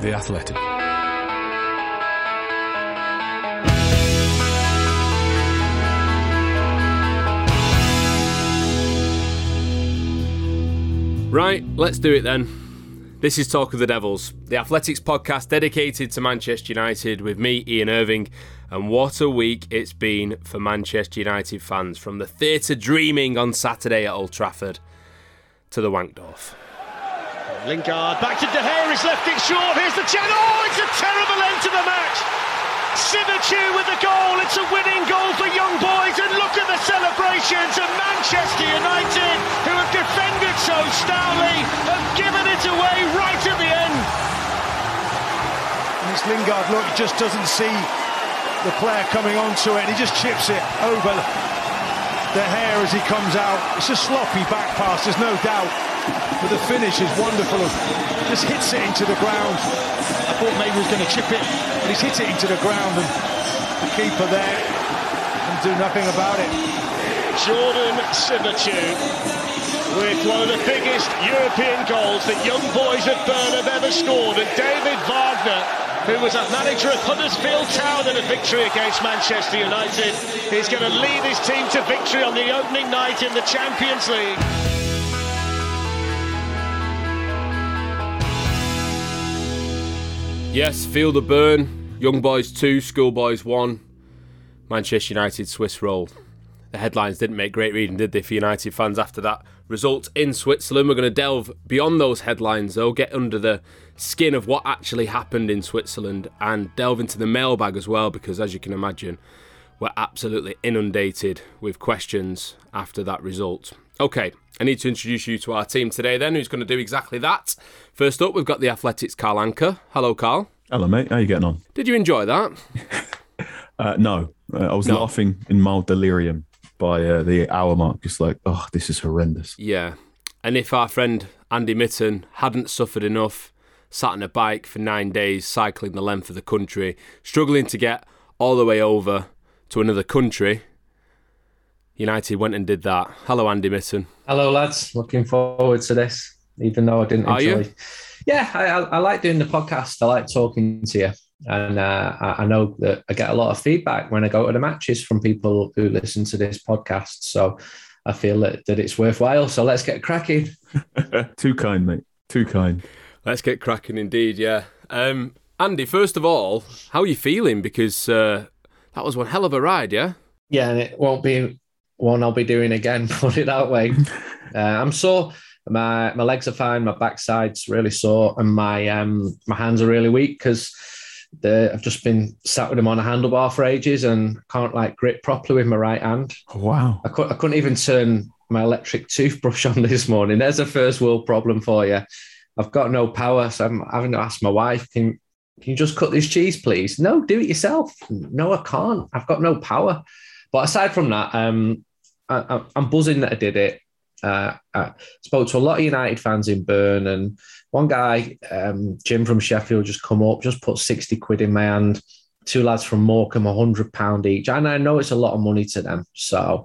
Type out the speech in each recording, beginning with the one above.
The Athletic. Right, let's do it then. This is Talk of the Devils, the Athletic's podcast dedicated to Manchester United with me, Ian Irving. And what a week it's been for Manchester United fans from the theatre dreaming on Saturday at Old Trafford to the Wankdorf. Lingard back to De Gea, he's left it short. Here's the chance. Oh, it's a terrible end to the match. Siebatcheu with the goal. It's a winning goal for young boys. And look at the celebrations of Manchester United, who have defended so stoutly, have given it away right at the end. And it's Lingard, look, just doesn't see the player coming onto it. He just chips it over the hair as he comes out. It's a sloppy back pass, there's no doubt. But the finish is wonderful. Just hits it into the ground. I thought maybe he was going to chip it, but he's hit it into the ground and the keeper there can do nothing about it. Jordan Siebatcheu with one of the biggest European goals that young boys at Bern have ever scored. And David Wagner, who was a manager of Huddersfield Town in a victory against Manchester United, is going to lead his team to victory on the opening night in the Champions League. Yes, feel the burn. Young boys 2, schoolboys 1. Manchester United Swiss roll. The headlines didn't make great reading, did they, for United fans after that result in Switzerland? We're going to delve beyond those headlines, though, get under the skin of what actually happened in Switzerland and delve into the mailbag as well, because as you can imagine, we're absolutely inundated with questions after that result. Okay, I need to introduce you to our team today, then, who's going to do exactly that. First up, we've got the Athletic's Carl Anka. Hello, Carl. Hello, mate. How are you getting on? Did you enjoy that? Uh, no, uh, I was No. laughing in mild delirium by uh, the hour mark. Just like, oh, this is horrendous. Yeah. And if our friend Andy Mitten hadn't suffered enough, sat on a bike for nine days, cycling the length of the country, struggling to get all the way over to another country, United went and did that. Hello, Andy Mitten. Hello, lads. Looking forward to this, even though I didn't Are enjoy. You? Yeah, I, I, I like doing the podcast. I like talking to you, and uh, I, I know that I get a lot of feedback when I go to the matches from people who listen to this podcast. So I feel that, that it's worthwhile. So let's get cracking. Too kind, mate. Too kind. Let's get cracking indeed, yeah. Um, Andy, first of all, how are you feeling? Because uh, that was one hell of a ride, yeah? Yeah, and it won't be one I'll be doing again. Put it that way. uh, I'm sore. My my legs are fine. My backside's really sore, and my um my hands are really weak because I've just been sat with them on a handlebar for ages and can't like grip properly with my right hand. Wow. I couldn't I couldn't even turn my electric toothbrush on this morning. There's a first world problem for you. I've got no power, so I'm having to ask my wife, can can you just cut this cheese, please? No, do it yourself. No, I can't. I've got no power. But aside from that, um, I, I- I'm buzzing that I did it. Uh, I spoke to a lot of United fans in Bern, and one guy, um, Jim from Sheffield, just come up, just put 60 quid in my hand. Two lads from Morecambe, £100 each. And I know it's a lot of money to them. So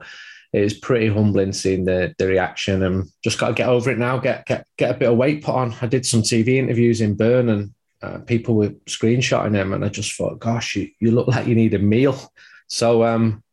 it was pretty humbling seeing the, the reaction and just got to get over it now, get, get, get a bit of weight put on. I did some TV interviews in Bern and uh, people were screenshotting them, and I just thought, gosh, you, you look like you need a meal. So um,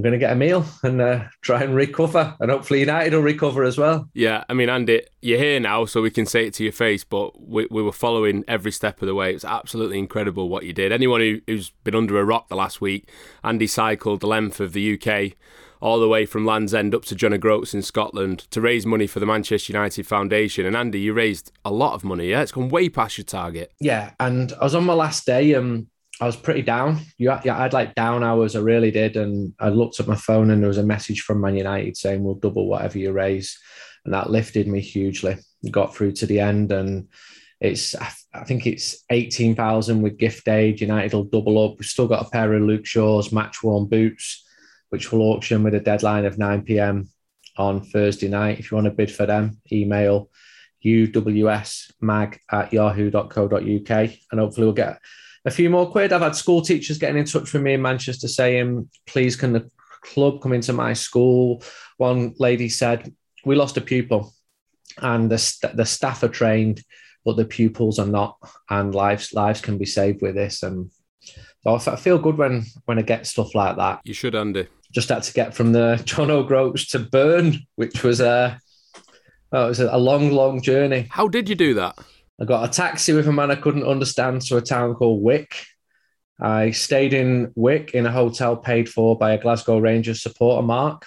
I'm going to get a meal and uh, try and recover, and hopefully United will recover as well. Yeah, I mean, Andy, you're here now, so we can say it to your face, but we, we were following every step of the way. It was absolutely incredible what you did. Anyone who, who's been under a rock the last week, Andy cycled the length of the UK all the way from Land's End up to John O'Groats in Scotland to raise money for the Manchester United Foundation. And Andy, you raised a lot of money, yeah? It's gone way past your target. Yeah, and I was on my last day, and I was pretty down. Yeah, I had like down hours, I really did, and I looked at my phone, and there was a message from Man United saying we'll double whatever you raise. and that lifted me hugely. Got through to the end, and it's I think it's eighteen thousand with gift aid. United will double up. We've still got a pair of Luke Shaw's match worn boots, which will auction with a deadline of nine pm on Thursday night. If you want to bid for them, email uwsmag at yahoo.co.uk and hopefully we'll get a few more quid. I've had school teachers getting in touch with me in Manchester saying, please can the club come into my school? One lady said, we lost a pupil and the, st- the staff are trained, but the pupils are not and lives lives can be saved with this. And so I feel good when, when I get stuff like that. You should, Andy. Just had to get from the John O'Groats to Bern, which was a, well, it was a long, long journey. How did you do that? I got a taxi with a man I couldn't understand to a town called Wick. I stayed in Wick in a hotel paid for by a Glasgow Rangers supporter, Mark,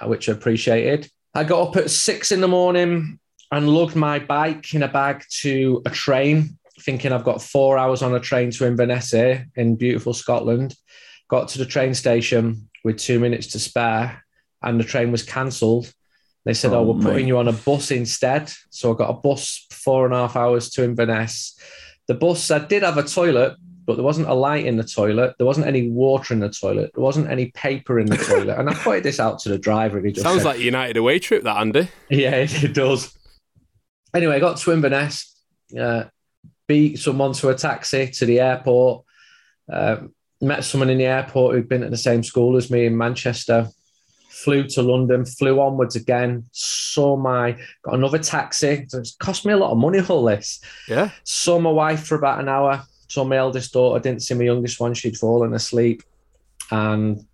uh, which I appreciated. I got up at six in the morning and lugged my bike in a bag to a train, thinking I've got four hours on a train to Inverness in beautiful Scotland. Got to the train station with two minutes to spare, and the train was cancelled. They said, "Oh, Oh, we're putting you on a bus instead." So I got a bus four and a half hours to Inverness. The bus, I did have a toilet, but there wasn't a light in the toilet. There wasn't any water in the toilet. There wasn't any paper in the toilet. And I pointed this out to the driver, and he just Sounds said, like a United away trip, that Andy. yeah, it does. Anyway, I got to Inverness, uh, beat someone to a taxi to the airport, uh, met someone in the airport who'd been at the same school as me in Manchester, flew to London, flew onwards again, saw my, got another taxi. So it's cost me a lot of money, all this. Yeah. Saw my wife for about an hour, saw my eldest daughter, didn't see my youngest one, she'd fallen asleep. And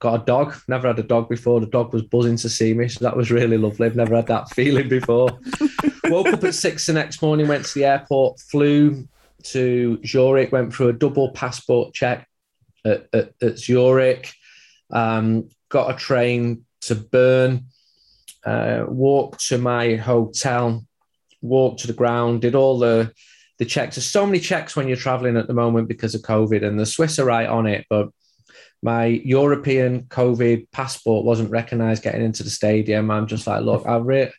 got a dog. Never had a dog before. The dog was buzzing to see me, so that was really lovely. I've never had that feeling before. Woke up at six the next morning, went to the airport, flew to Zurich, went through a double passport check at, at, at Zurich, um, got a train to Bern, uh, walked to my hotel, walked to the ground, did all the the checks. There's so many checks when you're traveling at the moment because of COVID, and the Swiss are right on it. But my European COVID passport wasn't recognised getting into the stadium. I'm just like, look, I re-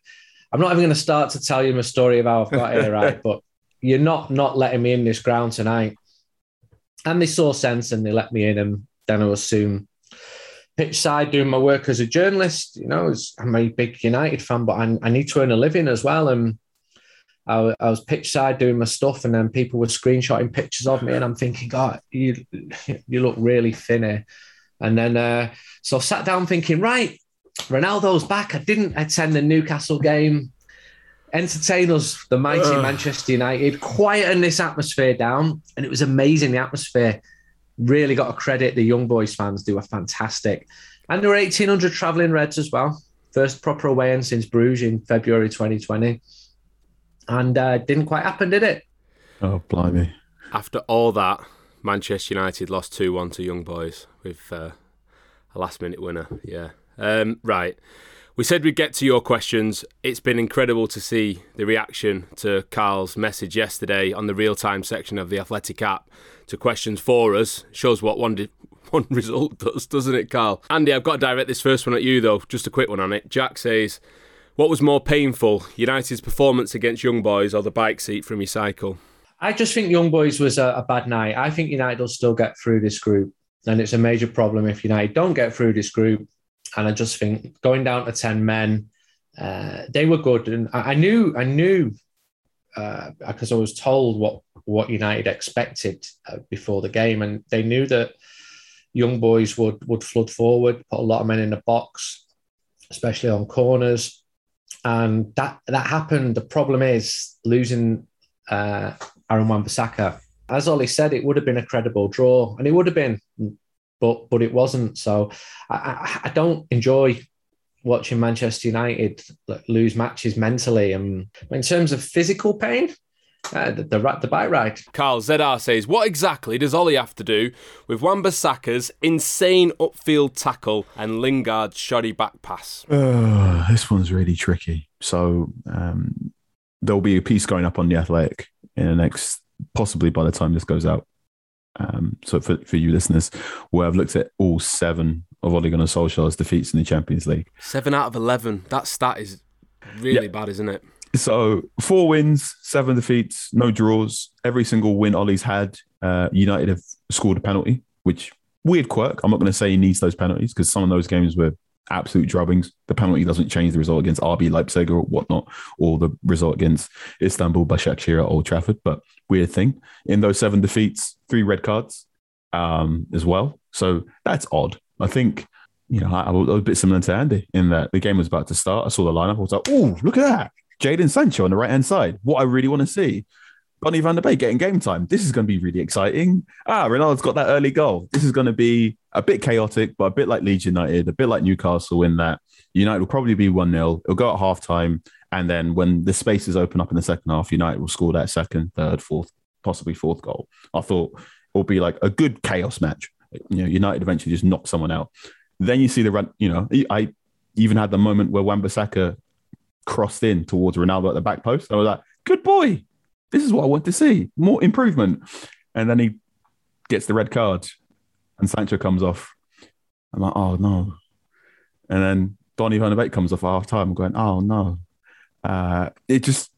I'm not even going to start to tell you my story of how I've got here, right? But you're not not letting me in this ground tonight. And they saw sense and they let me in, and then I was soon pitch side doing my work as a journalist. You know, I'm a big United fan, but I, I need to earn a living as well. And I, I was pitch side doing my stuff, and then people were screenshotting pictures of me, and I'm thinking, God, you you look really thin here. And then uh, so I sat down thinking, right, Ronaldo's back. I didn't attend the Newcastle game. Entertain us, the mighty. Manchester United, quieten this atmosphere down, and it was amazing. The atmosphere really got to credit the young boys fans. They were fantastic, and there were eighteen hundred travelling Reds as well. First proper away in since Bruges in February 2020, and uh, didn't quite happen, did it? Oh, blimey. After all that, Manchester United lost 2 1 to Young Boys with uh, a last minute winner. Yeah. Um, right. We said we'd get to your questions. It's been incredible to see the reaction to Carl's message yesterday on the real time section of the Athletic app to questions for us. Shows what one, di- one result does, doesn't it, Carl? Andy, I've got to direct this first one at you, though. Just a quick one on it. Jack says, What was more painful, United's performance against Young Boys or the bike seat from your cycle? I just think Young Boys was a, a bad night. I think United will still get through this group, and it's a major problem if United don't get through this group. And I just think going down to ten men, uh, they were good, and I, I knew, I knew, uh, because I was told what what United expected uh, before the game, and they knew that Young Boys would would flood forward, put a lot of men in the box, especially on corners, and that that happened. The problem is losing uh, Aaron Wan-Bissaka. As Ole said, it would have been a credible draw, and it would have been, but but it wasn't. So I, I, I don't enjoy watching Manchester United lose matches mentally. And in terms of physical pain, uh, the, the the bike ride. Carl ZR says, What exactly does Ole have to do with Wan-Bissaka's insane upfield tackle and Lingard's shoddy back pass? Uh, this one's really tricky. So um, there'll be a piece going up on the Athletic in the next, possibly by the time this goes out. Um, so for, for you listeners, where I've looked at all seven of Ole Gunnar Solskjaer's defeats in the Champions League. Seven out of 11. That stat is really bad, isn't it? So four wins, seven defeats, no draws. Every single win Ole's had, uh, United have scored a penalty, which weird quirk. I'm not going to say he needs those penalties because some of those games were absolute drubbings. The penalty doesn't change the result against RB Leipzig or whatnot, or the result against Istanbul Başakşehir at Old Trafford. But weird thing in those seven defeats, three red cards um, as well. So that's odd. I think you know I, I was a bit similar to Andy in that the game was about to start. I saw the lineup. I was like, "Oh, look at that! Jadon Sancho on the right hand side. What I really want to see." Donny van der Beek getting game time. This is going to be really exciting. Ah, Ronaldo's got that early goal. This is going to be a bit chaotic, but a bit like Leeds United, a bit like Newcastle in that United will probably be 1 0. It'll go at half time. And then when the spaces open up in the second half, United will score that second, third, fourth, possibly fourth goal. I thought it'll be like a good chaos match. You know, United eventually just knock someone out. Then you see the run, you know, I even had the moment where Wan-Bissaka crossed in towards Ronaldo at the back post. I was like, good boy. This is what I want to see. More improvement. And then he gets the red card and Sancho comes off. I'm like, oh no. And then Donny van der Beek comes off half time. I'm going, oh no. Uh, it just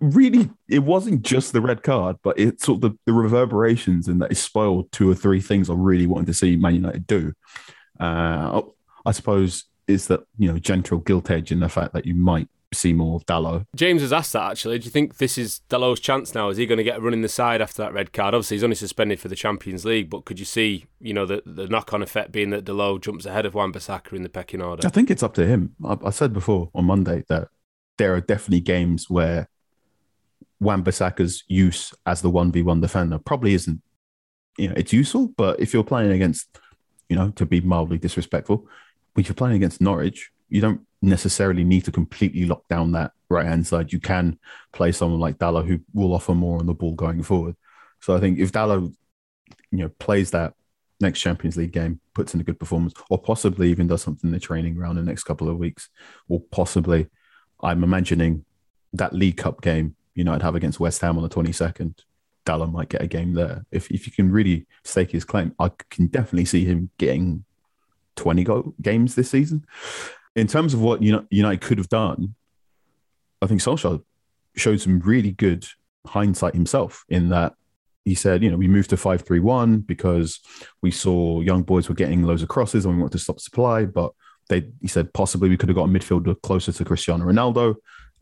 really, it wasn't just the red card, but it sort of the, the reverberations and that it spoiled two or three things I really wanted to see Man United do. Uh, I suppose is that, you know, gentle guilt edge in the fact that you might of Dalot. James has asked that actually. Do you think this is Dalot's chance now? Is he going to get a run in the side after that red card? Obviously, he's only suspended for the Champions League, but could you see, you know, the, the knock on effect being that Dalot jumps ahead of Wan Bissaka in the pecking order? I think it's up to him. I, I said before on Monday that there are definitely games where Wan Bissaka's use as the 1v1 defender probably isn't, you know, it's useful, but if you're playing against, you know, to be mildly disrespectful, if you're playing against Norwich, you don't necessarily need to completely lock down that right hand side. You can play someone like Dalot who will offer more on the ball going forward. So I think if Dalot, you know, plays that next Champions League game, puts in a good performance, or possibly even does something in the training around the next couple of weeks, or possibly, I'm imagining that League Cup game United have against West Ham on the 22nd. Dalot might get a game there. If if you can really stake his claim, I can definitely see him getting 20 go- games this season. In terms of what United could have done, I think Solskjaer showed some really good hindsight himself in that he said, you know, we moved to 5-3-1 because we saw young boys were getting loads of crosses and we wanted to stop supply. But they, he said, possibly we could have got a midfielder closer to Cristiano Ronaldo.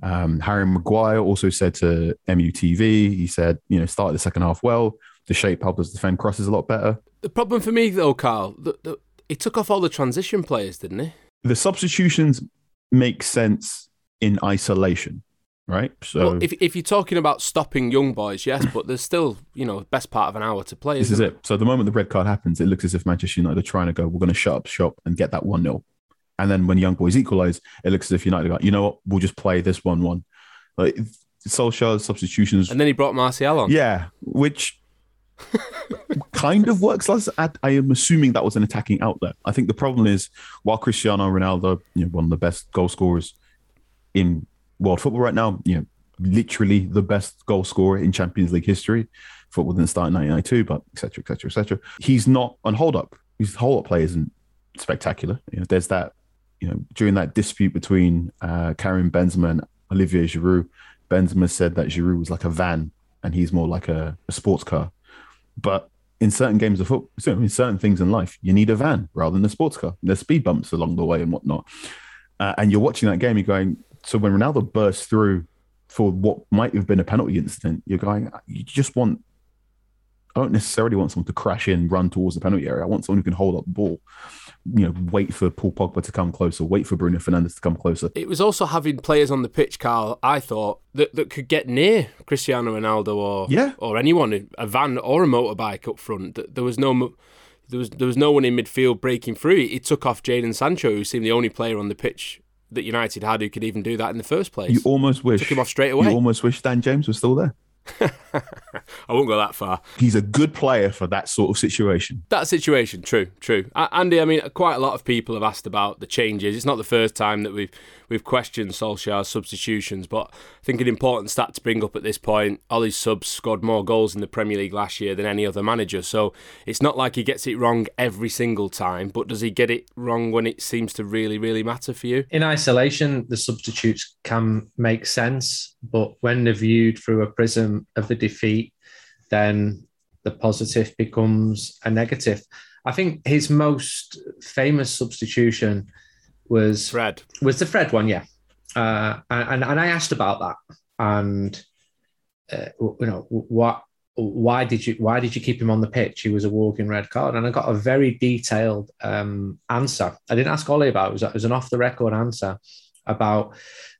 Um, Harry Maguire also said to MUTV, he said, you know, started the second half well. The shape helped us defend crosses a lot better. The problem for me, though, Carl, the, the, he took off all the transition players, didn't he? The substitutions make sense in isolation, right? So well, if if you're talking about stopping young boys, yes, but there's still you know best part of an hour to play. This is it? it. So the moment the red card happens, it looks as if Manchester United are trying to go, we're going to shut up shop and get that one 0 And then when young boys equalise, it looks as if United are, you know what, we'll just play this one one. Like Solskjaer's substitutions, and then he brought Martial on. Yeah, which kind of works as I am assuming that was an attacking outlet. I think the problem is while Cristiano Ronaldo, you know, one of the best goal scorers in world football right now, you know, literally the best goal scorer in Champions League history. Football didn't start in 1992, but etc. etc. etc. He's not on hold up. His hold up play isn't spectacular. You know, there's that, you know, during that dispute between uh, Karim Benzema and Olivier Giroud, Benzema said that Giroud was like a van and he's more like a, a sports car. But in certain games of football, in certain things in life, you need a van rather than a sports car. There's speed bumps along the way and whatnot. Uh, and you're watching that game, you're going, so when Ronaldo bursts through for what might have been a penalty incident, you're going, you just want, I don't necessarily want someone to crash in, run towards the penalty area. I want someone who can hold up the ball you know, wait for Paul Pogba to come closer, wait for Bruno Fernandes to come closer. It was also having players on the pitch, Carl. I thought that, that could get near Cristiano Ronaldo or yeah. or anyone, a van or a motorbike up front. There was no there was there was no one in midfield breaking through. It took off Jadon Sancho, who seemed the only player on the pitch that United had who could even do that in the first place. You almost wish took him off straight away. You almost wish Dan James was still there. I won't go that far. He's a good player for that sort of situation. That situation, true, true. Andy, I mean, quite a lot of people have asked about the changes. It's not the first time that we've we've questioned Solskjaer's substitutions, but I think an important stat to bring up at this point: Ole's subs scored more goals in the Premier League last year than any other manager. So it's not like he gets it wrong every single time, but does he get it wrong when it seems to really, really matter for you? In isolation, the substitutes can make sense, but when they're viewed through a prism of the defeat, then the positive becomes a negative. I think his most famous substitution was Fred. Was the Fred one? Yeah, uh, and and I asked about that, and uh, you know what. Why did you Why did you keep him on the pitch? He was a walking red card, and I got a very detailed um, answer. I didn't ask Ole about it. It was, it was an off the record answer about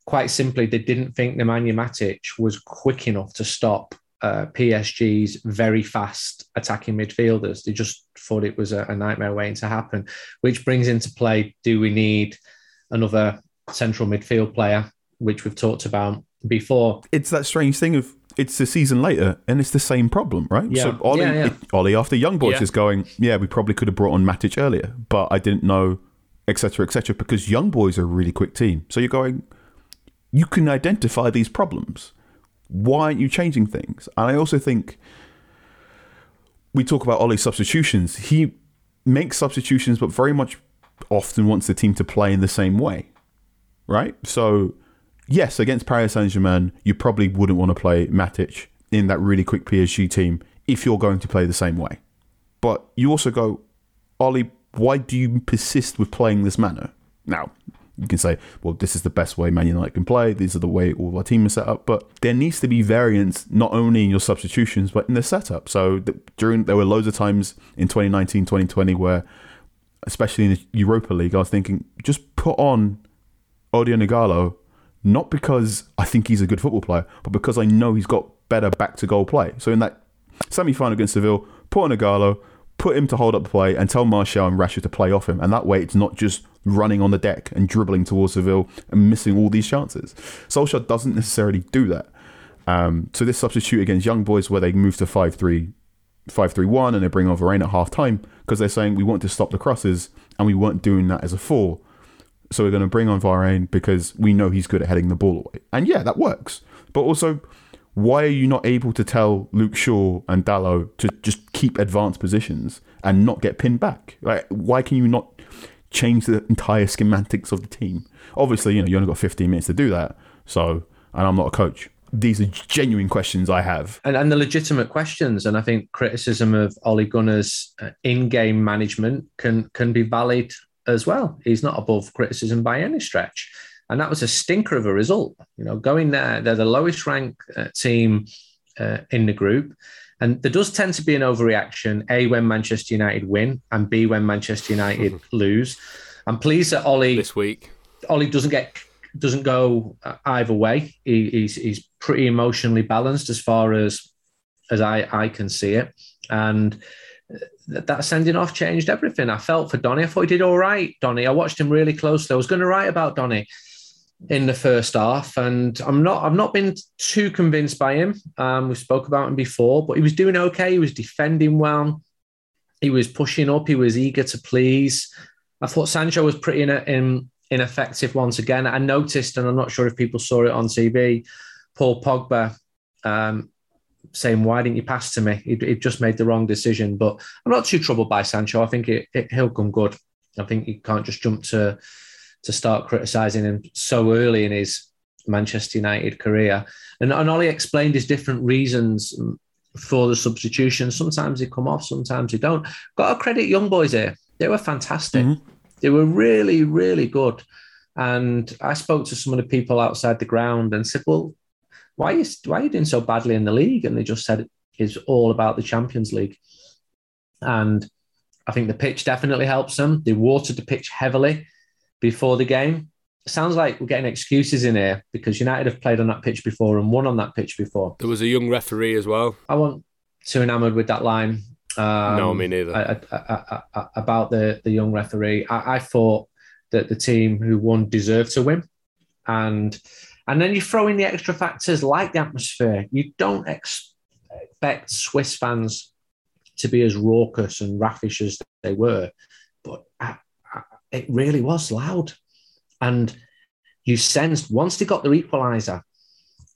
quite simply they didn't think Nemanja Matic was quick enough to stop uh, PSG's very fast attacking midfielders. They just thought it was a, a, nightmare waiting to happen, which brings into play do we need another central midfield player, which we've talked about before? It's that strange thing of it's a season later and it's the same problem, right? Yeah. So Ole, yeah, yeah. It, Ole after Young Boys Yeah. is going, yeah, we probably could have brought on Matic earlier, but I didn't know, etc., etc. because Young Boys are a really quick team. So you're going, you can identify these problems. Why aren't you changing things? And I also think we talk about Ole's substitutions. He makes substitutions, but very much often wants the team to play in the same way, right? So, yes, against Paris Saint Germain, you probably wouldn't want to play Matic in that really quick PSG team if you're going to play the same way. But you also go, Ole, why do you persist with playing this manner? Now, you can say, well, this is the best way Man United can play. These are the way all our team is set up. But there needs to be variance not only in your substitutions but in the setup. So during there were loads of times in 2019, 2020 where, especially in the Europa League, I was thinking just put on Odion Ighalo, not because I think he's a good football player, but because I know he's got better back to goal play. So in that semi final against Seville, put on Nagalo, put him to hold up the play, and tell Martial and Rashford to play off him. And that way, it's not just running on the deck and dribbling towards Seville and missing all these chances. Solskjaer doesn't necessarily do that. Um, so this substitute against Young Boys, where they move to 5 3 5 3 1 and they bring on Varane at half time because they're saying we want to stop the crosses and we weren't doing that as a four. So we're going to bring on Varane because we know he's good at heading the ball away. And yeah, that works. But also, why are you not able to tell Luke Shaw and Dalot to just keep advanced positions and not get pinned back? Like, why can you not change the entire schematics of the team? Obviously, you know, you only got 15 minutes to do that. So, and I'm not a coach. These are genuine questions I have. and, and the legitimate questions. And I think criticism of Ole Gunnar's uh, in-game management can can be valid as well. He's not above criticism by any stretch, and that was a stinker of a result. You know, going there, they're the lowest ranked uh, team uh, in the group. And there does tend to be an overreaction, A, when Manchester United win, and B, when Manchester United lose. I'm pleased that Ole this week. Ole doesn't get doesn't go uh, either way. He, he's he's pretty emotionally balanced as far as as I I can see it, and th- that sending off changed everything. I felt for Donny. I thought he did all right. Donny. I watched him really closely. I was going to write about Donny in the first half, and I'm not. I've not been too convinced by him. Um, we spoke about him before, but he was doing okay. He was defending well. He was pushing up. He was eager to please. I thought Sancho was pretty in, in ineffective once again. I noticed, and I'm not sure if people saw it on TV, Paul Pogba um, saying, "Why didn't you pass to me?" He, he just made the wrong decision. But I'm not too troubled by Sancho. I think it, it, he'll come good. I think he can't just jump to to start criticising him so early in his Manchester United career. And, and Ole explained his different reasons for the substitution. Sometimes they come off, sometimes they don't. Got to credit young boys here. They were fantastic. Mm-hmm. They were really, really good. And I spoke to some of the people outside the ground and said, "Well, why are you why are you doing so badly in the league?" And they just said it's all about the Champions League. And I think the pitch definitely helps them. They watered the pitch heavily before the game. Sounds like we're getting excuses in here because United have played on that pitch before and won on that pitch before. There was a young referee as well. I wasn't too enamoured with that line. Um, No, me neither. I- I- I- about the the young referee, I, I thought that the team who won deserved to win, and and then you throw in the extra factors like the atmosphere. You don't ex- expect Swiss fans to be as raucous and raffish as they were, but I, I, it really was loud. And you sensed once they got their equaliser,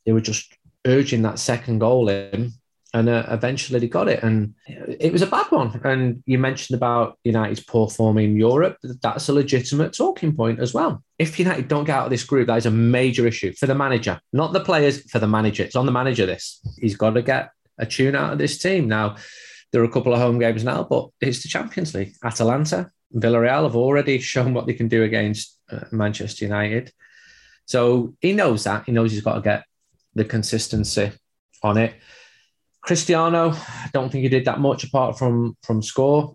they were just urging that second goal in. And uh, eventually they got it. And it was a bad one. And you mentioned about United's poor form in Europe. That's a legitimate talking point as well. If United don't get out of this group, that is a major issue for the manager, not the players, for the manager. It's on the manager, this. He's got to get a tune out of this team. Now, there are a couple of home games now, but it's the Champions League. Atalanta, Villarreal have already shown what they can do against uh, Manchester United. So he knows that. He knows he's got to get the consistency on it. Cristiano, I don't think he did that much apart from from score.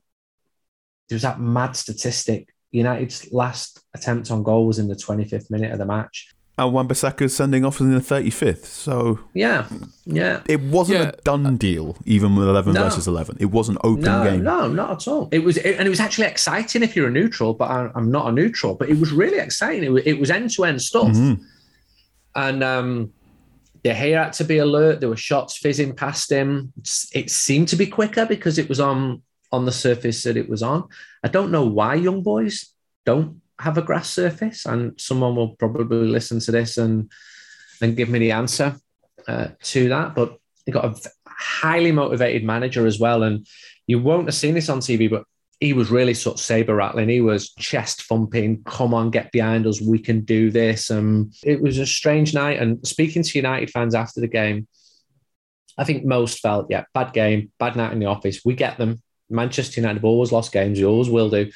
There was that mad statistic. United's last attempt on goal was in the 25th minute of the match. And Wan-Bissaka's sending off in the 35th. So yeah, yeah. It wasn't Yeah. a done deal, even with 11 No. versus 11. It was an open No, game. no, not at all. It was, and it was actually exciting if you're a neutral, but I, I'm not a neutral. But it was really exciting. It was, end-to-end stuff, Mhm. and um, De Gea had to be alert. There were shots fizzing past him. It seemed to be quicker because it was on on the surface that it was on. I don't know why young boys don't have a grass surface, and someone will probably listen to this and and give me the answer uh, to that. But you got a highly motivated manager as well, and you won't have seen this on TV, but he was really sort of saber rattling. He was chest thumping. Come on, get behind us. We can do this. And it was a strange night. And speaking to United fans after the game, I think most felt, yeah, bad game, bad night in the office. We get them. Manchester United have always lost games. We always will do.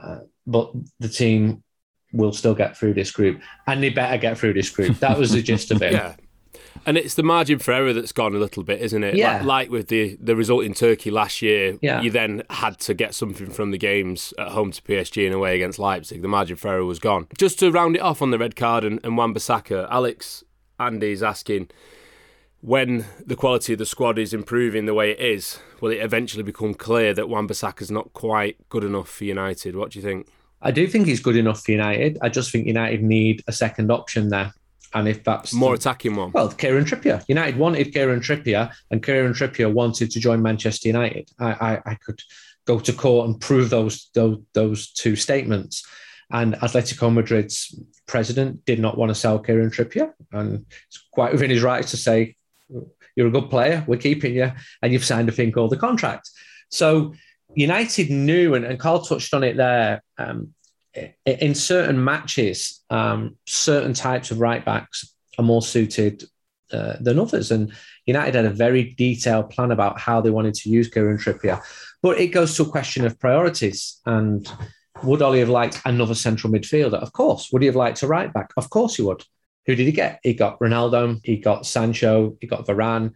Uh, but the team will still get through this group, and they better get through this group. That was the gist of it. Yeah. And it's the margin for error that's gone a little bit, isn't it? Yeah. Like, like with the, the result in Turkey last year, Yeah. you then had to get something from the games at home to PSG and away against Leipzig. The margin for error was gone. Just to round it off on the red card and, and Wan-Bissaka, Alex Andy's asking when the quality of the squad is improving the way it is, will it eventually become clear that Wan is not quite good enough for United? What do you think? I do think he's good enough for United. I just think United need a second option there. And if that's More attacking one. Well, Kieran Trippier. United wanted Kieran Trippier, and Kieran Trippier wanted to join Manchester United. I, I, I could go to court and prove those, those those two statements. And Atletico Madrid's president did not want to sell Kieran Trippier, and it's quite within his rights to say, "You're a good player. We're keeping you, and you've signed a thing called the contract." So United knew, and, and Carl touched on it there. Um, in certain matches, um, certain types of right backs are more suited uh, than others. And United had a very detailed plan about how they wanted to use Kieran Trippier. But it goes to a question of priorities. And would Ole have liked another central midfielder? Of course. Would he have liked a right back? Of course he would. Who did he get? He got Ronaldo, he got Sancho, he got Varane.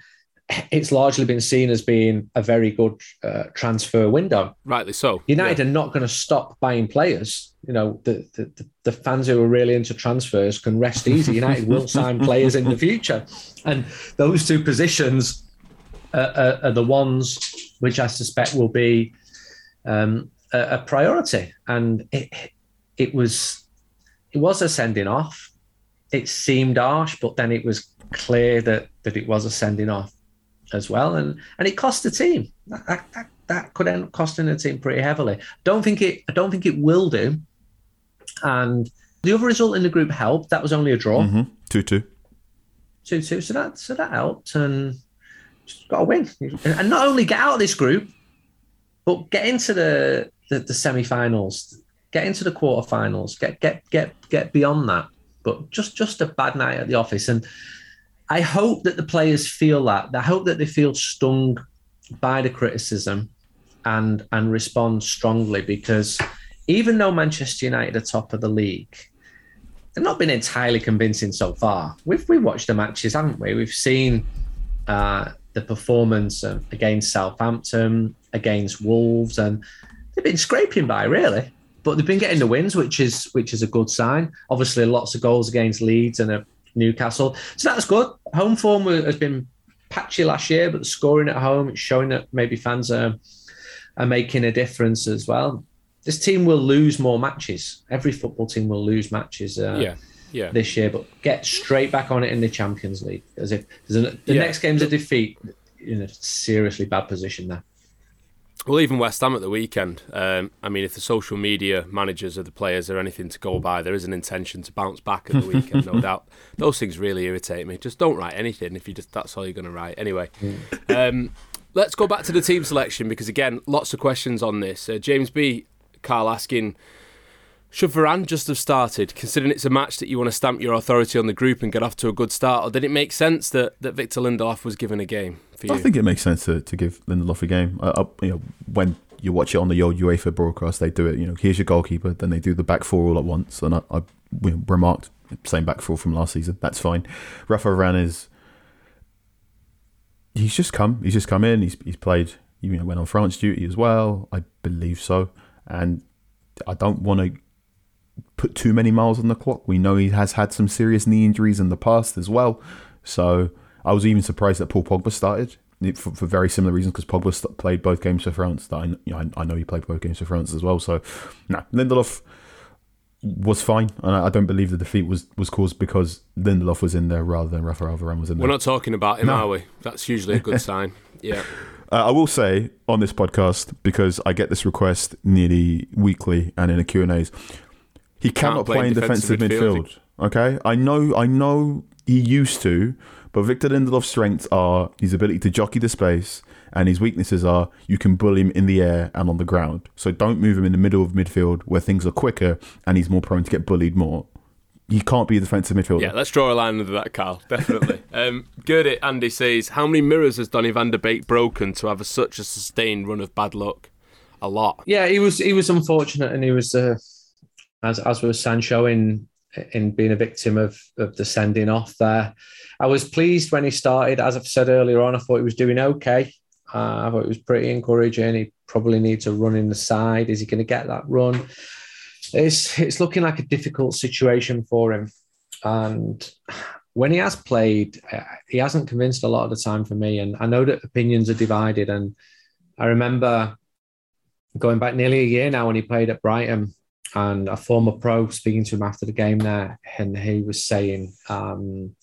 It's largely been seen as being a very good uh, transfer window. Rightly so. United Yeah. are not going to stop buying players. You know, the, the, the, fans who are really into transfers can rest easy. United will sign players in the future. And those two positions are, are, are the ones which I suspect will be um, a, a priority. And it, it was it was a sending off. It seemed harsh, but then it was clear that, that it was a sending off as well. And and it cost the team. That, that, that, could end up costing the team pretty heavily. Don't think it I don't think it will do. And the other result in the group helped. That was only a draw. hmm 2 2. Two two. So that so that helped and just got a win. And not only get out of this group, but get into the the, the semi-finals, get into the quarterfinals, get get get get beyond that. But just just a bad night at the office. And I hope that the players feel that. I hope that they feel stung by the criticism and and respond strongly because even though Manchester United are top of the league, they've not been entirely convincing so far. We've we watched the matches, haven't we? We've seen uh, the performance against Southampton, against Wolves, and they've been scraping by really. But they've been getting the wins, which is which is a good sign. Obviously, lots of goals against Leeds and uh, Newcastle, so that's good. Home form has been patchy last year, but the scoring at home it's showing that maybe fans are are making a difference as well. This team will lose more matches. Every football team will lose matches. Uh, Yeah. Yeah. this year, but get straight back on it in the Champions League. As if there's a, the Yeah. next game's a defeat, in a seriously bad position there. Well, even West Ham at the weekend. Um, I mean, if the social media managers of the players are anything to go by, there is an intention to bounce back at the weekend, no doubt. Those things really irritate me. Just don't write anything if you just that's all you're going to write. Anyway, um, let's go back to the team selection because again, lots of questions on this. Uh, James B. Carl asking. Should Varane just have started, considering it's a match that you want to stamp your authority on the group and get off to a good start, or did it make sense that, that Victor Lindelof was given a game for you? I think it makes sense to, to give Lindelof a game. Uh, uh, you know, when you watch it on the old UEFA broadcast, they do it. You know, here's your goalkeeper, then they do the back four all at once, and I, I remarked same back four from last season. That's fine. Rafa Varane is he's just come. He's just come in. He's he's played. You know, went on France duty as well. I believe so, and I don't want to put too many miles on the clock. We know he has had some serious knee injuries in the past as well. So I was even surprised that Paul Pogba started for, for very similar reasons because Pogba played both games for France. That I, you know, I know he played both games for France as well. So, no, nah, Lindelof was fine, and I, I don't believe the defeat was, was caused because Lindelof was in there rather than Rafael Varane was in there. We're not talking about him, no. are we? That's usually a good sign. Yeah. Uh, I will say on this podcast because I get this request nearly weekly and in the Q and A's. He cannot play, play in defensive, defensive midfield. midfield. Okay, I know, I know he used to, but Victor Lindelof's strengths are his ability to jockey the space, and his weaknesses are you can bully him in the air and on the ground. So don't move him in the middle of midfield where things are quicker and he's more prone to get bullied more. He can't be a defensive midfielder. Yeah, let's draw a line under that, Carl. Definitely. um, good it, Andy says, how many mirrors has Donny van der Beek broken to have a, such a sustained run of bad luck? A lot. Yeah, he was he was unfortunate, and he was. Uh as as was Sancho in in being a victim of of the sending off there. I was pleased when he started. As I've said earlier on, I thought he was doing okay. Uh, I thought it was pretty encouraging. He probably needs a run in the side. Is he going to get that run? It's it's looking like a difficult situation for him. And when he has played, uh, he hasn't convinced a lot of the time for me. And I know that opinions are divided. And I remember going back nearly a year now when he played at Brighton and a former pro speaking to him after the game there, and he was saying, um,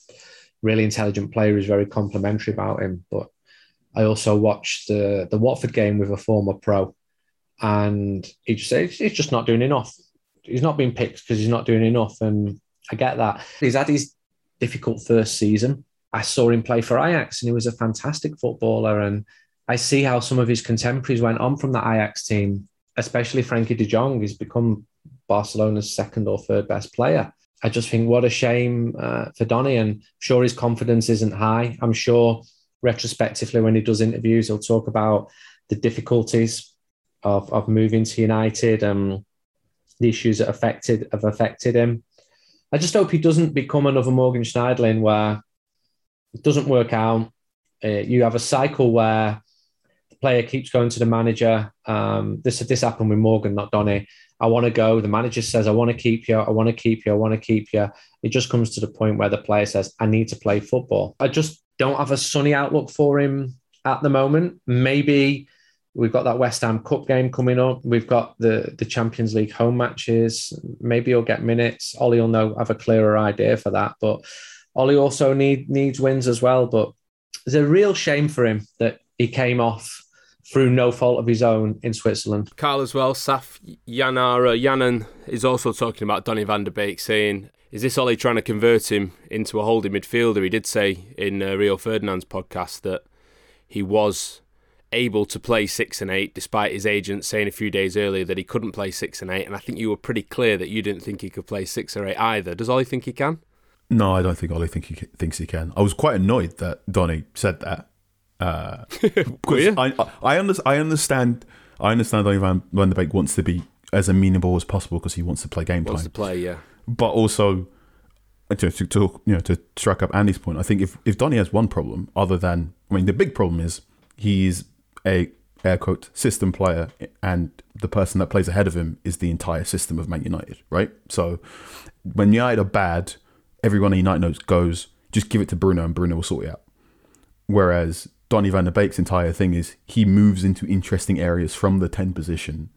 really intelligent player is very complimentary about him. But I also watched the the Watford game with a former pro, and he just said he's just not doing enough. He's not being picked because he's not doing enough, and I get that. He's had his difficult first season. I saw him play for Ajax, and he was a fantastic footballer. And I see how some of his contemporaries went on from the Ajax team, especially Frenkie De Jong. He's become Barcelona's second or third best player. I just think what a shame uh, for Donny, and I'm sure his confidence isn't high. I'm sure retrospectively, when he does interviews, he'll talk about the difficulties of, of moving to United and the issues that affected have affected him. I just hope he doesn't become another Morgan Schneiderlin where it doesn't work out. Uh, you have a cycle where the player keeps going to the manager. Um, this this happened with Morgan, not Donny. I want to go. The manager says, I want to keep you. I want to keep you. I want to keep you. It just comes to the point where the player says, I need to play football. I just don't have a sunny outlook for him at the moment. Maybe we've got that West Ham Cup game coming up. We've got the, the Champions League home matches. Maybe he'll get minutes. Ole will know, have a clearer idea for that. But Ole also need, needs wins as well. But it's a real shame for him that he came off through no fault of his own in Switzerland. Carl as well, Saf Yanara Yannan is also talking about Donny van der Beek, saying, Is this Ole trying to convert him into a holding midfielder? He did say in uh, Rio Ferdinand's podcast that he was able to play six and eight, despite his agent saying a few days earlier that he couldn't play six and eight. And I think you were pretty clear that you didn't think he could play six or eight either. Does Ole think he can? No, I don't think Ole think he thinks he can. I was quite annoyed that Donny said that uh, I, I, under, I understand. I understand Donny Van, Van der Beek wants to be as amenable as possible because he wants to play game wants time. to play, yeah. But also, to, to, to, you know to strike up Andy's point, I think if if Donny has one problem other than I mean the big problem is he's a air quote system player and the person that plays ahead of him is the entire system of Man United, right? So when United are bad, everyone in United knows goes just give it to Bruno and Bruno will sort it out. Whereas Donny van der Beek's entire thing is he moves into interesting areas from the 10 position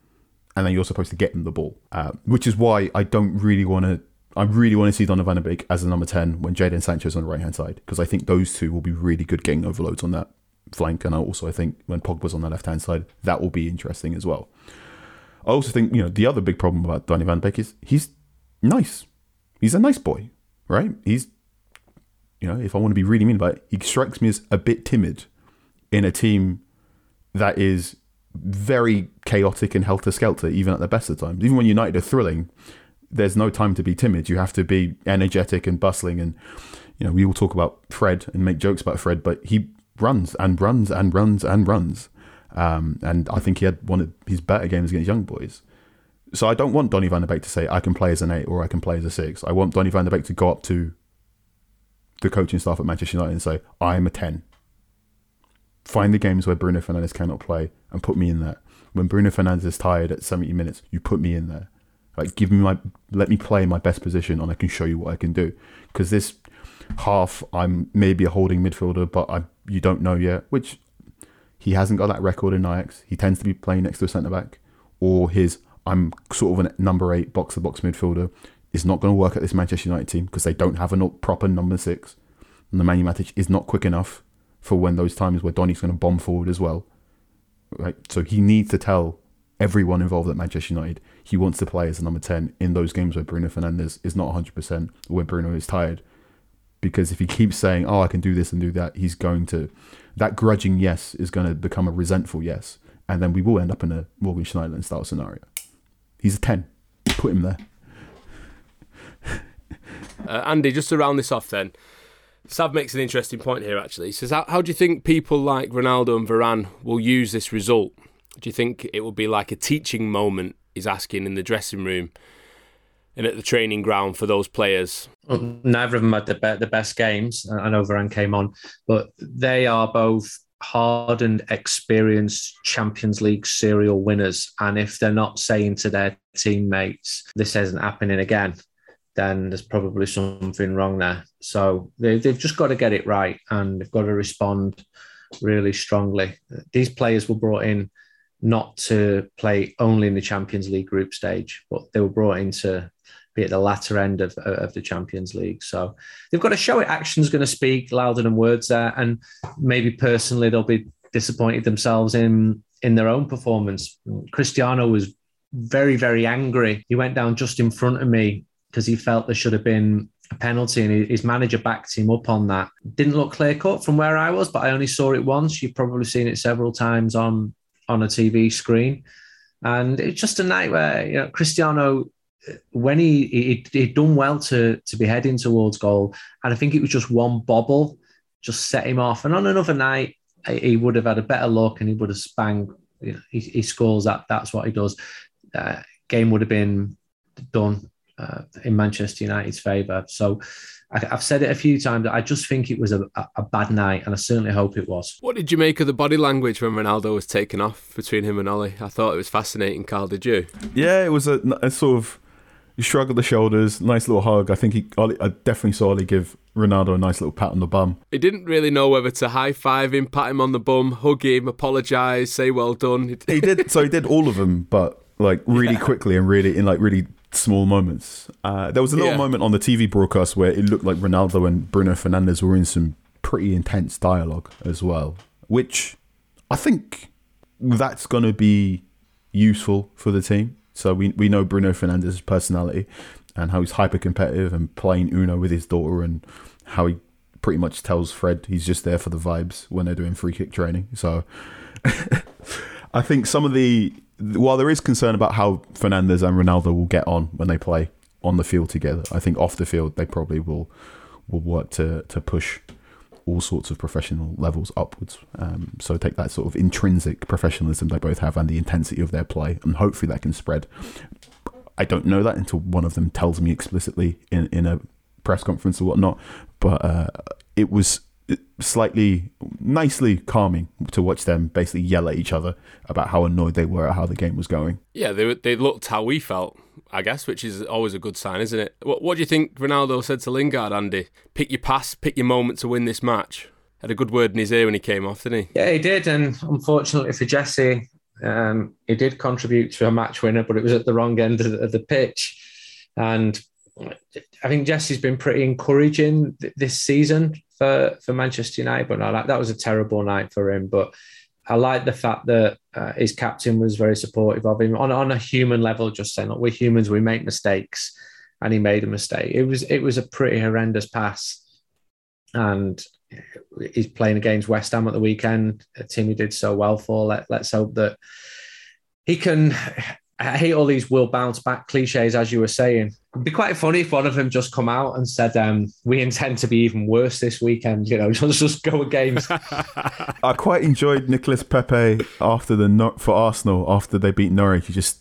and then you're supposed to get him the ball, uh, which is why I don't really want to. I really want to see Donny van der Beek as a number 10 when Jadon Sancho's on the right hand side because I think those two will be really good getting overloads on that flank, and also I think when Pogba's on the left hand side, that will be interesting as well. I also think you know the other big problem about Donny Van de Beek is he's nice. He's a nice boy, right? He's you know if I want to be really mean about it, he strikes me as a bit timid in a team that is very chaotic and helter skelter, even at the best of times. Even when United are thrilling, there's no time to be timid. You have to be energetic and bustling. And, you know, we all talk about Fred and make jokes about Fred, but he runs and runs and runs and runs. Um, and I think he had one of his better games against young boys. So I don't want Donny van der Beek to say, I can play as an eight or I can play as a six. I want Donny van der Beek to go up to the coaching staff at Manchester United and say, I'm a 10. Find the games where Bruno Fernandes cannot play and put me in there. When Bruno Fernandes is tired at 70 minutes, you put me in there. Like, give me my, let me play my best position and I can show you what I can do. Because this half, I'm maybe a holding midfielder, but I, you don't know yet, which he hasn't got that record in Ajax. He tends to be playing next to a centre back, or his I'm sort of a number eight box to box midfielder is not going to work at this Manchester United team because they don't have a proper number six. And Nemanja Matic is not quick enough for when those times where Donny's going to bomb forward as well. Right? So he needs to tell everyone involved at Manchester United he wants to play as a number 10 in those games where Bruno Fernandes is not 100% or where Bruno is tired. Because if he keeps saying, oh, I can do this and do that, he's going to, that grudging yes is going to become a resentful yes. And then we will end up in a Morgan Schneiderlin style scenario. He's a 10. Put him there. Uh, Andy, just to round this off then, Sav makes an interesting point here actually. He says, how, how do you think people like Ronaldo and Varane will use this result? Do you think it will be like a teaching moment, he's asking, in the dressing room and at the training ground for those players? Well, neither of them had the, be- the best games. I know Varane came on, but they are both hardened, experienced Champions League serial winners. And if they're not saying to their teammates, this isn't happening again, then there's probably something wrong there. So they, they've just got to get it right and they've got to respond really strongly. These players were brought in not to play only in the Champions League group stage, but they were brought in to be at the latter end of, of the Champions League. So they've got to show it. Action's going to speak louder than words there. And maybe personally, they'll be disappointed themselves in in their own performance. Cristiano was very, very angry. He went down just in front of me because he felt there should have been a penalty and his manager backed him up on that. Didn't look clear cut from where I was, but I only saw it once. You've probably seen it several times on on a TV screen. And it's just a night where you know Cristiano when he, he he'd done well to to be heading towards goal, and I think it was just one bobble just set him off. And on another night, he would have had a better look and he would have spang. You know, he, he scores that. That's what he does. Uh, game would have been done uh, in Manchester United's favour. So I, have said it a few times. I just think it was a, a, bad night, and I certainly hope it was. What did you make of the body language when Ronaldo was taken off between him and Ole? I thought it was fascinating. Carl, did you? Yeah, it was a, a sort of shrug shrugged the shoulders, nice little hug. I think he, I definitely saw Ole give Ronaldo a nice little pat on the bum. He didn't really know whether to high five him, pat him on the bum, hug him, apologise, say well done. he did. So he did all of them, but like really yeah. quickly and really in like really small moments. Uh, there was a little yeah. moment on the TV broadcast where it looked like Ronaldo and Bruno Fernandes were in some pretty intense dialogue as well, which I think that's going to be useful for the team. So we we know Bruno Fernandes' personality and how he's hyper competitive and playing Uno with his daughter and how he pretty much tells Fred he's just there for the vibes when they're doing free kick training. So I think some of the while there is concern about how Fernandes and Ronaldo will get on when they play on the field together, I think off the field they probably will will work to to push all sorts of professional levels upwards. Um, so take that sort of intrinsic professionalism they both have and the intensity of their play, and hopefully that can spread. I don't know that until one of them tells me explicitly in, in a press conference or whatnot, but uh, it was slightly nicely calming to watch them basically yell at each other about how annoyed they were at how the game was going. Yeah, they they looked how we felt, I guess, which is always a good sign, isn't it? What, what do you think Ronaldo said to Lingard, Andy? Pick your pass, pick your moment to win this match. Had a good word in his ear when he came off, didn't he? Yeah, he did, and unfortunately for Jesse, um, he did contribute to a match winner, but it was at the wrong end of the, of the pitch. And I think Jesse's been pretty encouraging this season for for Manchester United, but no, that, that was a terrible night for him. But I like the fact that uh, his captain was very supportive of him on on a human level, just saying, "Look, we're humans, we make mistakes," and he made a mistake. It was it was a pretty horrendous pass, and he's playing against West Ham at the weekend, a team he did so well for. Let, let's hope that he can. I hate all these will bounce back cliches, as you were saying. It'd be quite funny if one of them just come out and said, um, "We intend to be even worse this weekend." You know, just just go against. I quite enjoyed Nicolas Pepe after the for Arsenal after they beat Norwich. He just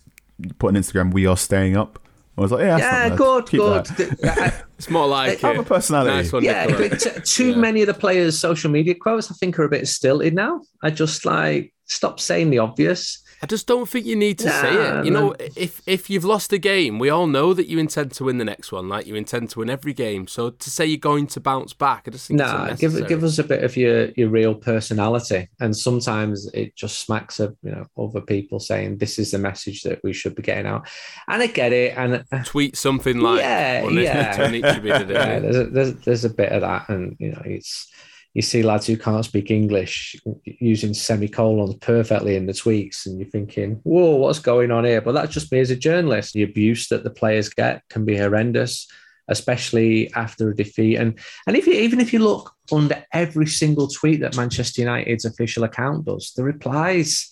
put on Instagram, "We are staying up." I was like, yeah, yeah, good, Keep good. that. It's more like Have a personality. Nice one, yeah, but t- too many of the players' social media quotes, I think, are a bit stilted now. I just like stop saying the obvious. I just don't think you need to say it. You know, if if you've lost a game, we all know that you intend to win the next one. Like you intend to win every game. So to say you're going to bounce back, I just think Nah, give give us a bit of your your real personality. And sometimes it just smacks of you know other people saying this is the message that we should be getting out. And I get it. And uh, tweet something like Yeah, "Well, yeah. Tonichi did it." yeah, there's a, there's, there's a bit of that, and you know, it's you see lads who can't speak English using semicolons perfectly in the tweets, and you're thinking, "Whoa, what's going on here?" But that's just me as a journalist. The abuse that the players get can be horrendous, especially after a defeat. And and if you even if you look under every single tweet that Manchester United's official account does, the replies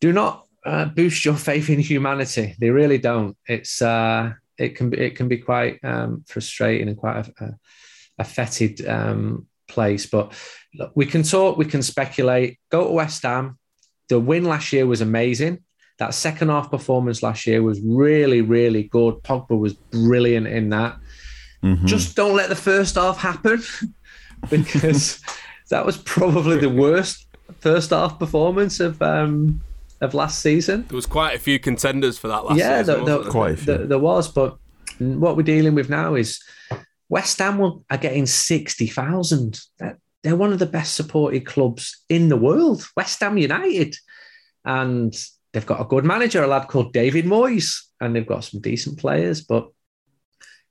do not uh, boost your faith in humanity. They really don't. It's uh, it can be it can be quite um, frustrating and quite a, a, a fetid um, place. But look, we can talk, we can speculate. Go to West Ham. The win last year was amazing. That second half performance last year was really, really good. Pogba was brilliant in that. Mhm. Just don't let the first half happen because that was probably the worst first half performance of um, of last season. There was quite a few contenders for that last yeah, season. there, there, there? Quite a few. there- there was, but what we're dealing with now is West Ham are getting sixty thousand. They're one of the best supported clubs in the world. West Ham United, and they've got a good manager, a lad called David Moyes, and they've got some decent players. But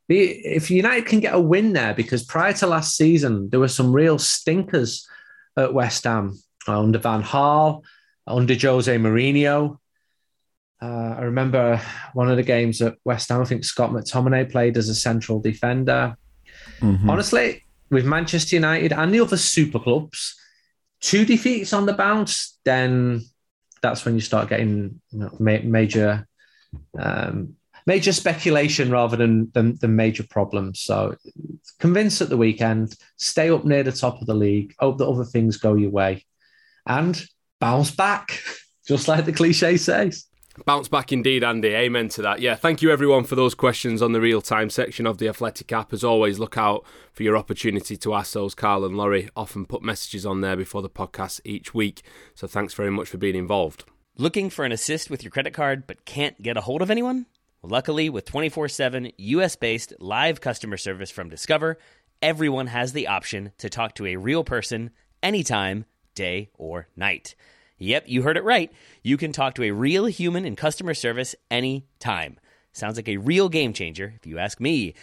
if United can get a win there, because prior to last season there were some real stinkers at West Ham under Van Gaal, under Jose Mourinho. Uh, I remember one of the games at West Ham. I think Scott McTominay played as a central defender. Mhm. Honestly, with Manchester United and the other super clubs, two defeats on the bounce, then that's when you start getting ma- major, um, major speculation rather than, than than major problems. So, convinced at the weekend, stay up near the top of the league. Hope that other things go your way, and bounce back, just like the cliche says. Bounce back indeed, Andy. Amen to that. Yeah, thank you everyone for those questions on the real time section of the Athletic app. As always, look out for your opportunity to ask those. Carl and Laurie often put messages on there before the podcast each week. So thanks very much for being involved. Looking for an assist with your credit card but can't get a hold of anyone? Luckily, with 24 7 US based live customer service from Discover, everyone has the option to talk to a real person anytime, day or night. Yep, you heard it right. You can talk to a real human in customer service anytime. Sounds like a real game changer, if you ask me.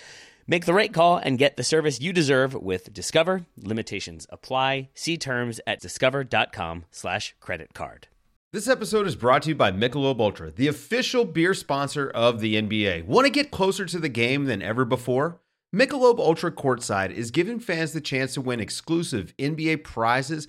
Make the right call and get the service you deserve with Discover. Limitations apply. See terms at discover.com slash credit card. This episode is brought to you by Michelob Ultra, the official beer sponsor of the NBA. Want to get closer to the game than ever before? Michelob Ultra Courtside is giving fans the chance to win exclusive NBA prizes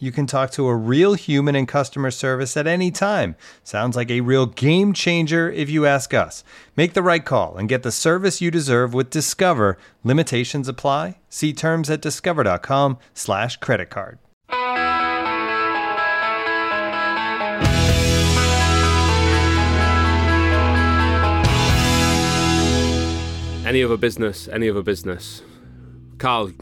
You can talk to a real human in customer service at any time. Sounds like a real game changer if you ask us. Make the right call and get the service you deserve with Discover. Limitations apply. See terms at discover.com slash credit card. Any other business? Any other business? Carl,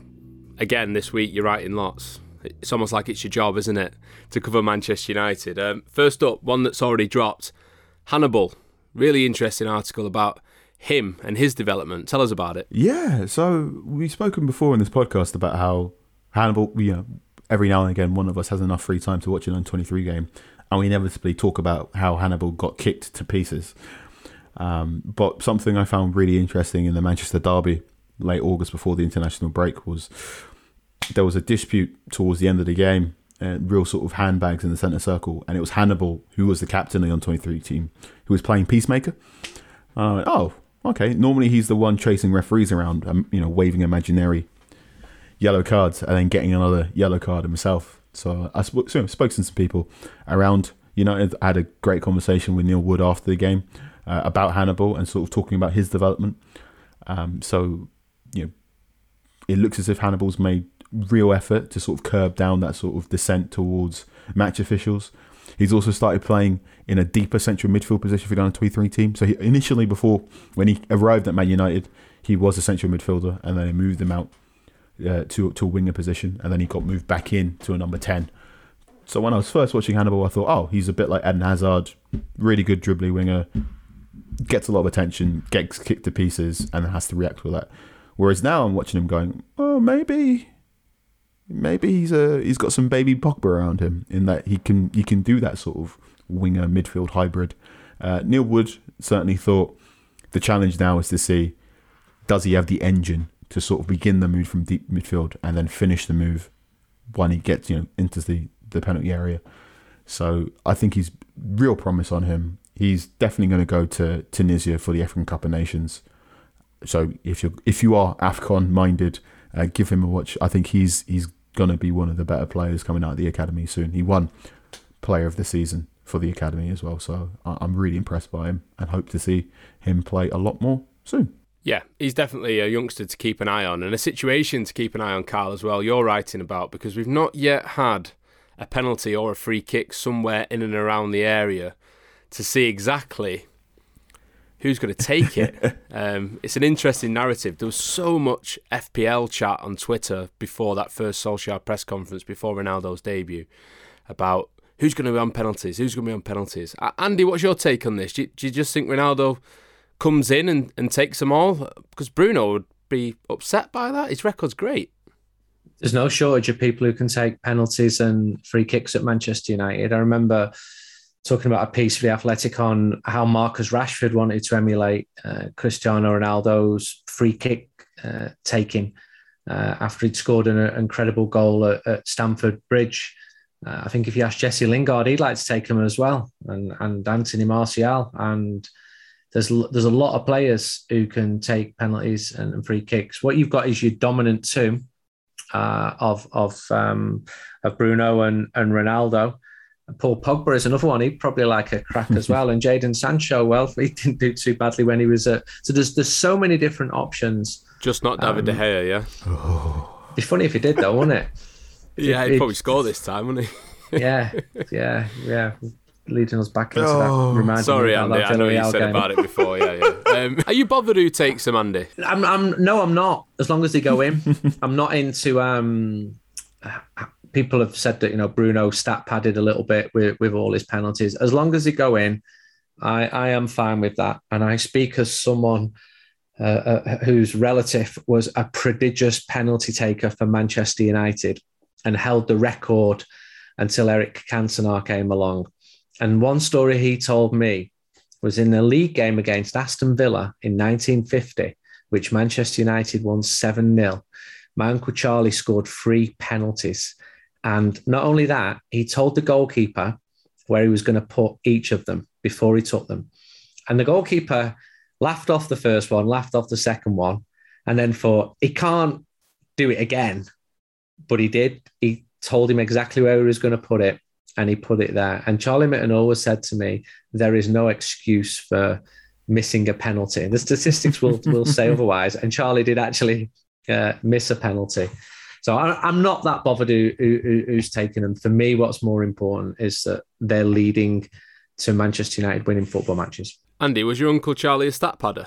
again this week you're writing lots. It's almost like it's your job, isn't it, to cover Manchester United. Um, first up, one that's already dropped Hannibal. Really interesting article about him and his development. Tell us about it. Yeah, so we've spoken before in this podcast about how Hannibal, you know, every now and again, one of us has enough free time to watch an under 23 game, and we inevitably talk about how Hannibal got kicked to pieces. Um, but something I found really interesting in the Manchester derby late August before the international break was there was a dispute towards the end of the game, uh, real sort of handbags in the centre circle, and it was Hannibal, who was the captain of the under 23 team, who was playing peacemaker. Uh, oh, okay. Normally he's the one chasing referees around, um, you know, waving imaginary yellow cards and then getting another yellow card himself. So I spoke, so spoke to some people around United. I had a great conversation with Neil Wood after the game uh, about Hannibal and sort of talking about his development. Um, so, you know, it looks as if Hannibal's made real effort to sort of curb down that sort of descent towards match officials. He's also started playing in a deeper central midfield position for the under 23 team. So he, initially, before when he arrived at Man United, he was a central midfielder, and then they moved him out uh, to to a winger position, and then he got moved back in to a number 10. So when I was first watching Hannibal, I thought, oh, he's a bit like Eden Hazard, really good dribbly winger, gets a lot of attention, gets kicked to pieces, and has to react with that. Whereas now I'm watching him going, oh, maybe maybe he's a he's got some baby Pogba around him in that he can he can do that sort of winger midfield hybrid. Uh, Neil Wood certainly thought the challenge now is to see does he have the engine to sort of begin the move from deep midfield and then finish the move when he gets you know into the the penalty area. So I think he's real promise on him. He's definitely going to go to Tunisia for the African Cup of Nations. So if you if you are Afcon minded, uh, give him a watch. I think he's he's going to be one of the better players coming out of the academy soon. He won Player of the Season for the academy as well, so I'm really impressed by him and hope to see him play a lot more soon. Yeah, he's definitely a youngster to keep an eye on and a situation to keep an eye on, Carl, as well. You're writing about because we've not yet had a penalty or a free kick somewhere in and around the area to see exactly who's going to take it. um, it's an interesting narrative. There was so much FPL chat on Twitter before that first Solskjaer press conference, before Ronaldo's debut, about who's going to be on penalties, who's going to be on penalties. Uh, Andy, what's your take on this? Do you, do you just think Ronaldo comes in and, and takes them all? Because Bruno would be upset by that. His record's great. There's no shortage of people who can take penalties and free kicks at Manchester United. I remember talking about a piece for the Athletic on how Marcus Rashford wanted to emulate uh, Cristiano Ronaldo's free kick uh, taking uh, after he'd scored an incredible goal at, at Stamford Bridge. Uh, I think if you ask Jesse Lingard, he'd like to take him as well, and and Anthony Martial. And there's there's a lot of players who can take penalties and, and free kicks. What you've got is your dominant two uh, of of um, of Bruno and and Ronaldo Paul Pogba is another one. He'd probably like a crack as well. And Jadon Sancho, well, he didn't do too badly when he was at. So there's there's so many different options. Just not David um, De Gea, yeah. Oh. It'd be funny if he did, though, wouldn't it? yeah, he'd, he'd probably score this time, wouldn't he? yeah, yeah, yeah. Leading us back into oh, that. Reminding sorry, Andy. I know you said game. about it before. Yeah, yeah. Um, are you bothered who takes him, Andy? I'm, I'm. No, I'm not. As long as they go in, I'm not into um people have said that you know Bruno stat padded a little bit with, with all his penalties. As long as he go in, I, I am fine with that. And I speak as someone uh, uh, whose relative was a prodigious penalty taker for Manchester United and held the record until Eric Cantona came along. And one story he told me was in the league game against Aston Villa in 1950, which Manchester United won 7 0. My Uncle Charlie scored three penalties. And not only that, he told the goalkeeper where he was going to put each of them before he took them. And the goalkeeper laughed off the first one, laughed off the second one, and then thought, he can't do it again. But he did. He told him exactly where he was going to put it, and he put it there. And Charlie Mitten always said to me, there is no excuse for missing a penalty. The statistics will, will say otherwise. And Charlie did actually uh, miss a penalty. So I, am not that bothered who, who, who's taking them. For me, what's more important is that they're leading to Manchester United winning football matches. Andy, was your uncle Charlie a stat padder?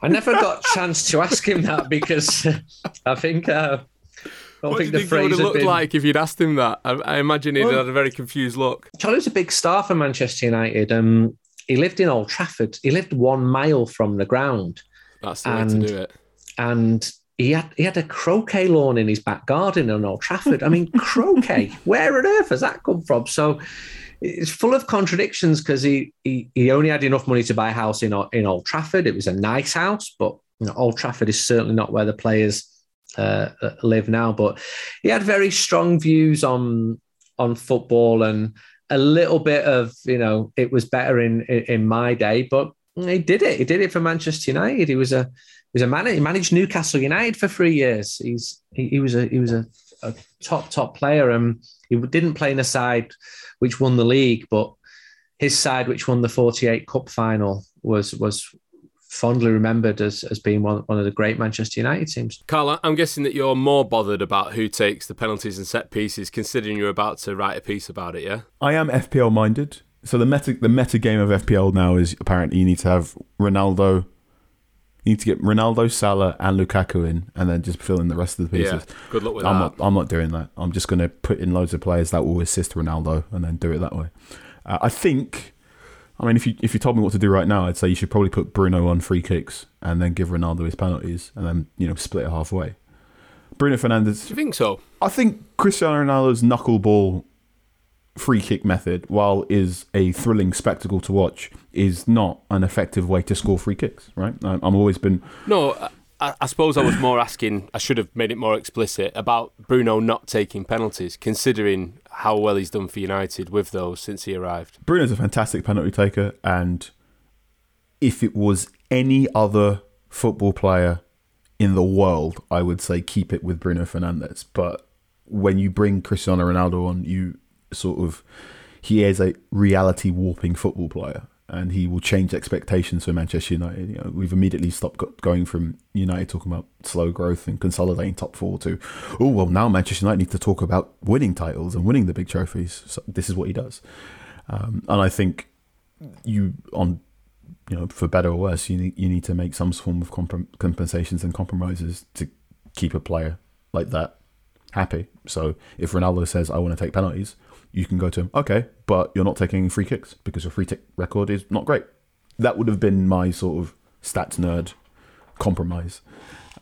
I never got a chance to ask him that because I think uh, don't what think do the you think it would phrase have looked been. like if you'd asked him that? I, I imagine he'd Well- had a very confused look. Charlie's a big star for Manchester United. Um, he lived in Old Trafford. He lived one mile from the ground, That's the way to do it. and he had he had a croquet lawn in his back garden in Old Trafford. I mean, croquet. Where on earth has that come from? So it's full of contradictions because he, he he only had enough money to buy a house in in Old Trafford. It was a nice house, but you know, Old Trafford is certainly not where the players uh, uh, live now. But he had very strong views on on football and a little bit of you know it was better in in, my day, but he did it. He did it for Manchester United. He was a was a man. He managed Newcastle United for three years. He's he, he was a he was a, a top top player, and he didn't play in a side which won the league, but his side, which won the forty eight cup final, was was fondly remembered as as being one, one of the great Manchester United teams. Carl, I'm guessing that you're more bothered about who takes the penalties and set pieces, considering you're about to write a piece about it, yeah? I am FPL minded. So the meta the meta game of FPL now is apparently you need to have Ronaldo. You need to get Ronaldo, Salah, and Lukaku in, and then just fill in the rest of the pieces. Yeah, good luck with I'm that. not. I'm not doing that. I'm just going to put in loads of players that will assist Ronaldo, and then do it that way. Uh, I think. I mean, if you if you told me what to do right now, I'd say you should probably put Bruno on free kicks and then give Ronaldo his penalties, and then you know split it halfway. Bruno Fernandes. Do you think so? I think Cristiano Ronaldo's knuckleball free kick method, while is a thrilling spectacle to watch, is not an effective way to score free kicks. Right? I'm I'm always been No, I, I suppose I was more asking, I should have made it more explicit about Bruno not taking penalties, considering how well he's done for United with those since he arrived. Bruno's a fantastic penalty taker, and if it was any other football player in the world, I would say keep it with Bruno Fernandes. But when you bring Cristiano Ronaldo on, you sort of he is a reality warping football player, and he will change expectations for Manchester United. You know, we've immediately stopped going from United talking about slow growth and consolidating top four to, oh well, now Manchester United need to talk about winning titles and winning the big trophies. So this is what he does, um, and I think you on you know for better or worse you need you need to make some form of comprom- compensations and compromises to keep a player like that happy. So if Ronaldo says I want to take penalties, you can go to him. Okay, but you're not taking free kicks because your free kick record is not great. That would have been my sort of stats nerd compromise.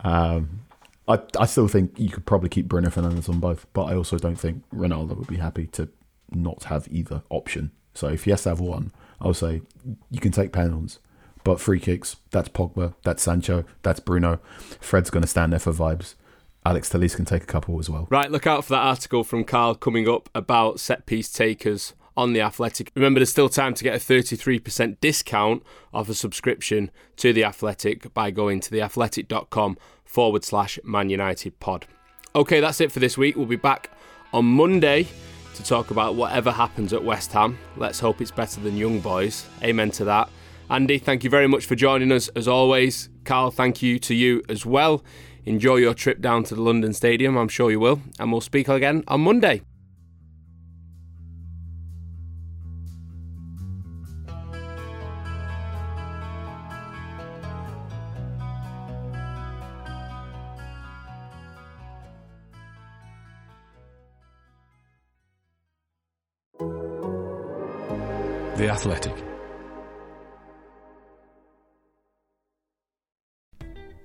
Um, I I still think you could probably keep Bruno Fernandes on both, but I also don't think Ronaldo would be happy to not have either option. So if he has to have one, I'll say you can take penalties, but free kicks, that's Pogba, that's Sancho, that's Bruno. Fred's going to stand there for vibes. Alex Telles can take a couple as well. Right, look out for that article from Carl coming up about set piece takers on The Athletic. Remember, there's still time to get a 33% discount off a subscription to The Athletic by going to theathletic.com forward slash Man United pod. Okay, that's it for this week. We'll be back on Monday to talk about whatever happens at West Ham. Let's hope it's better than Young Boys. Amen to that. Andy, thank you very much for joining us as always. Carl, thank you to you as well. Enjoy your trip down to the London Stadium, I'm sure you will, and we'll speak again on Monday. The Athletic.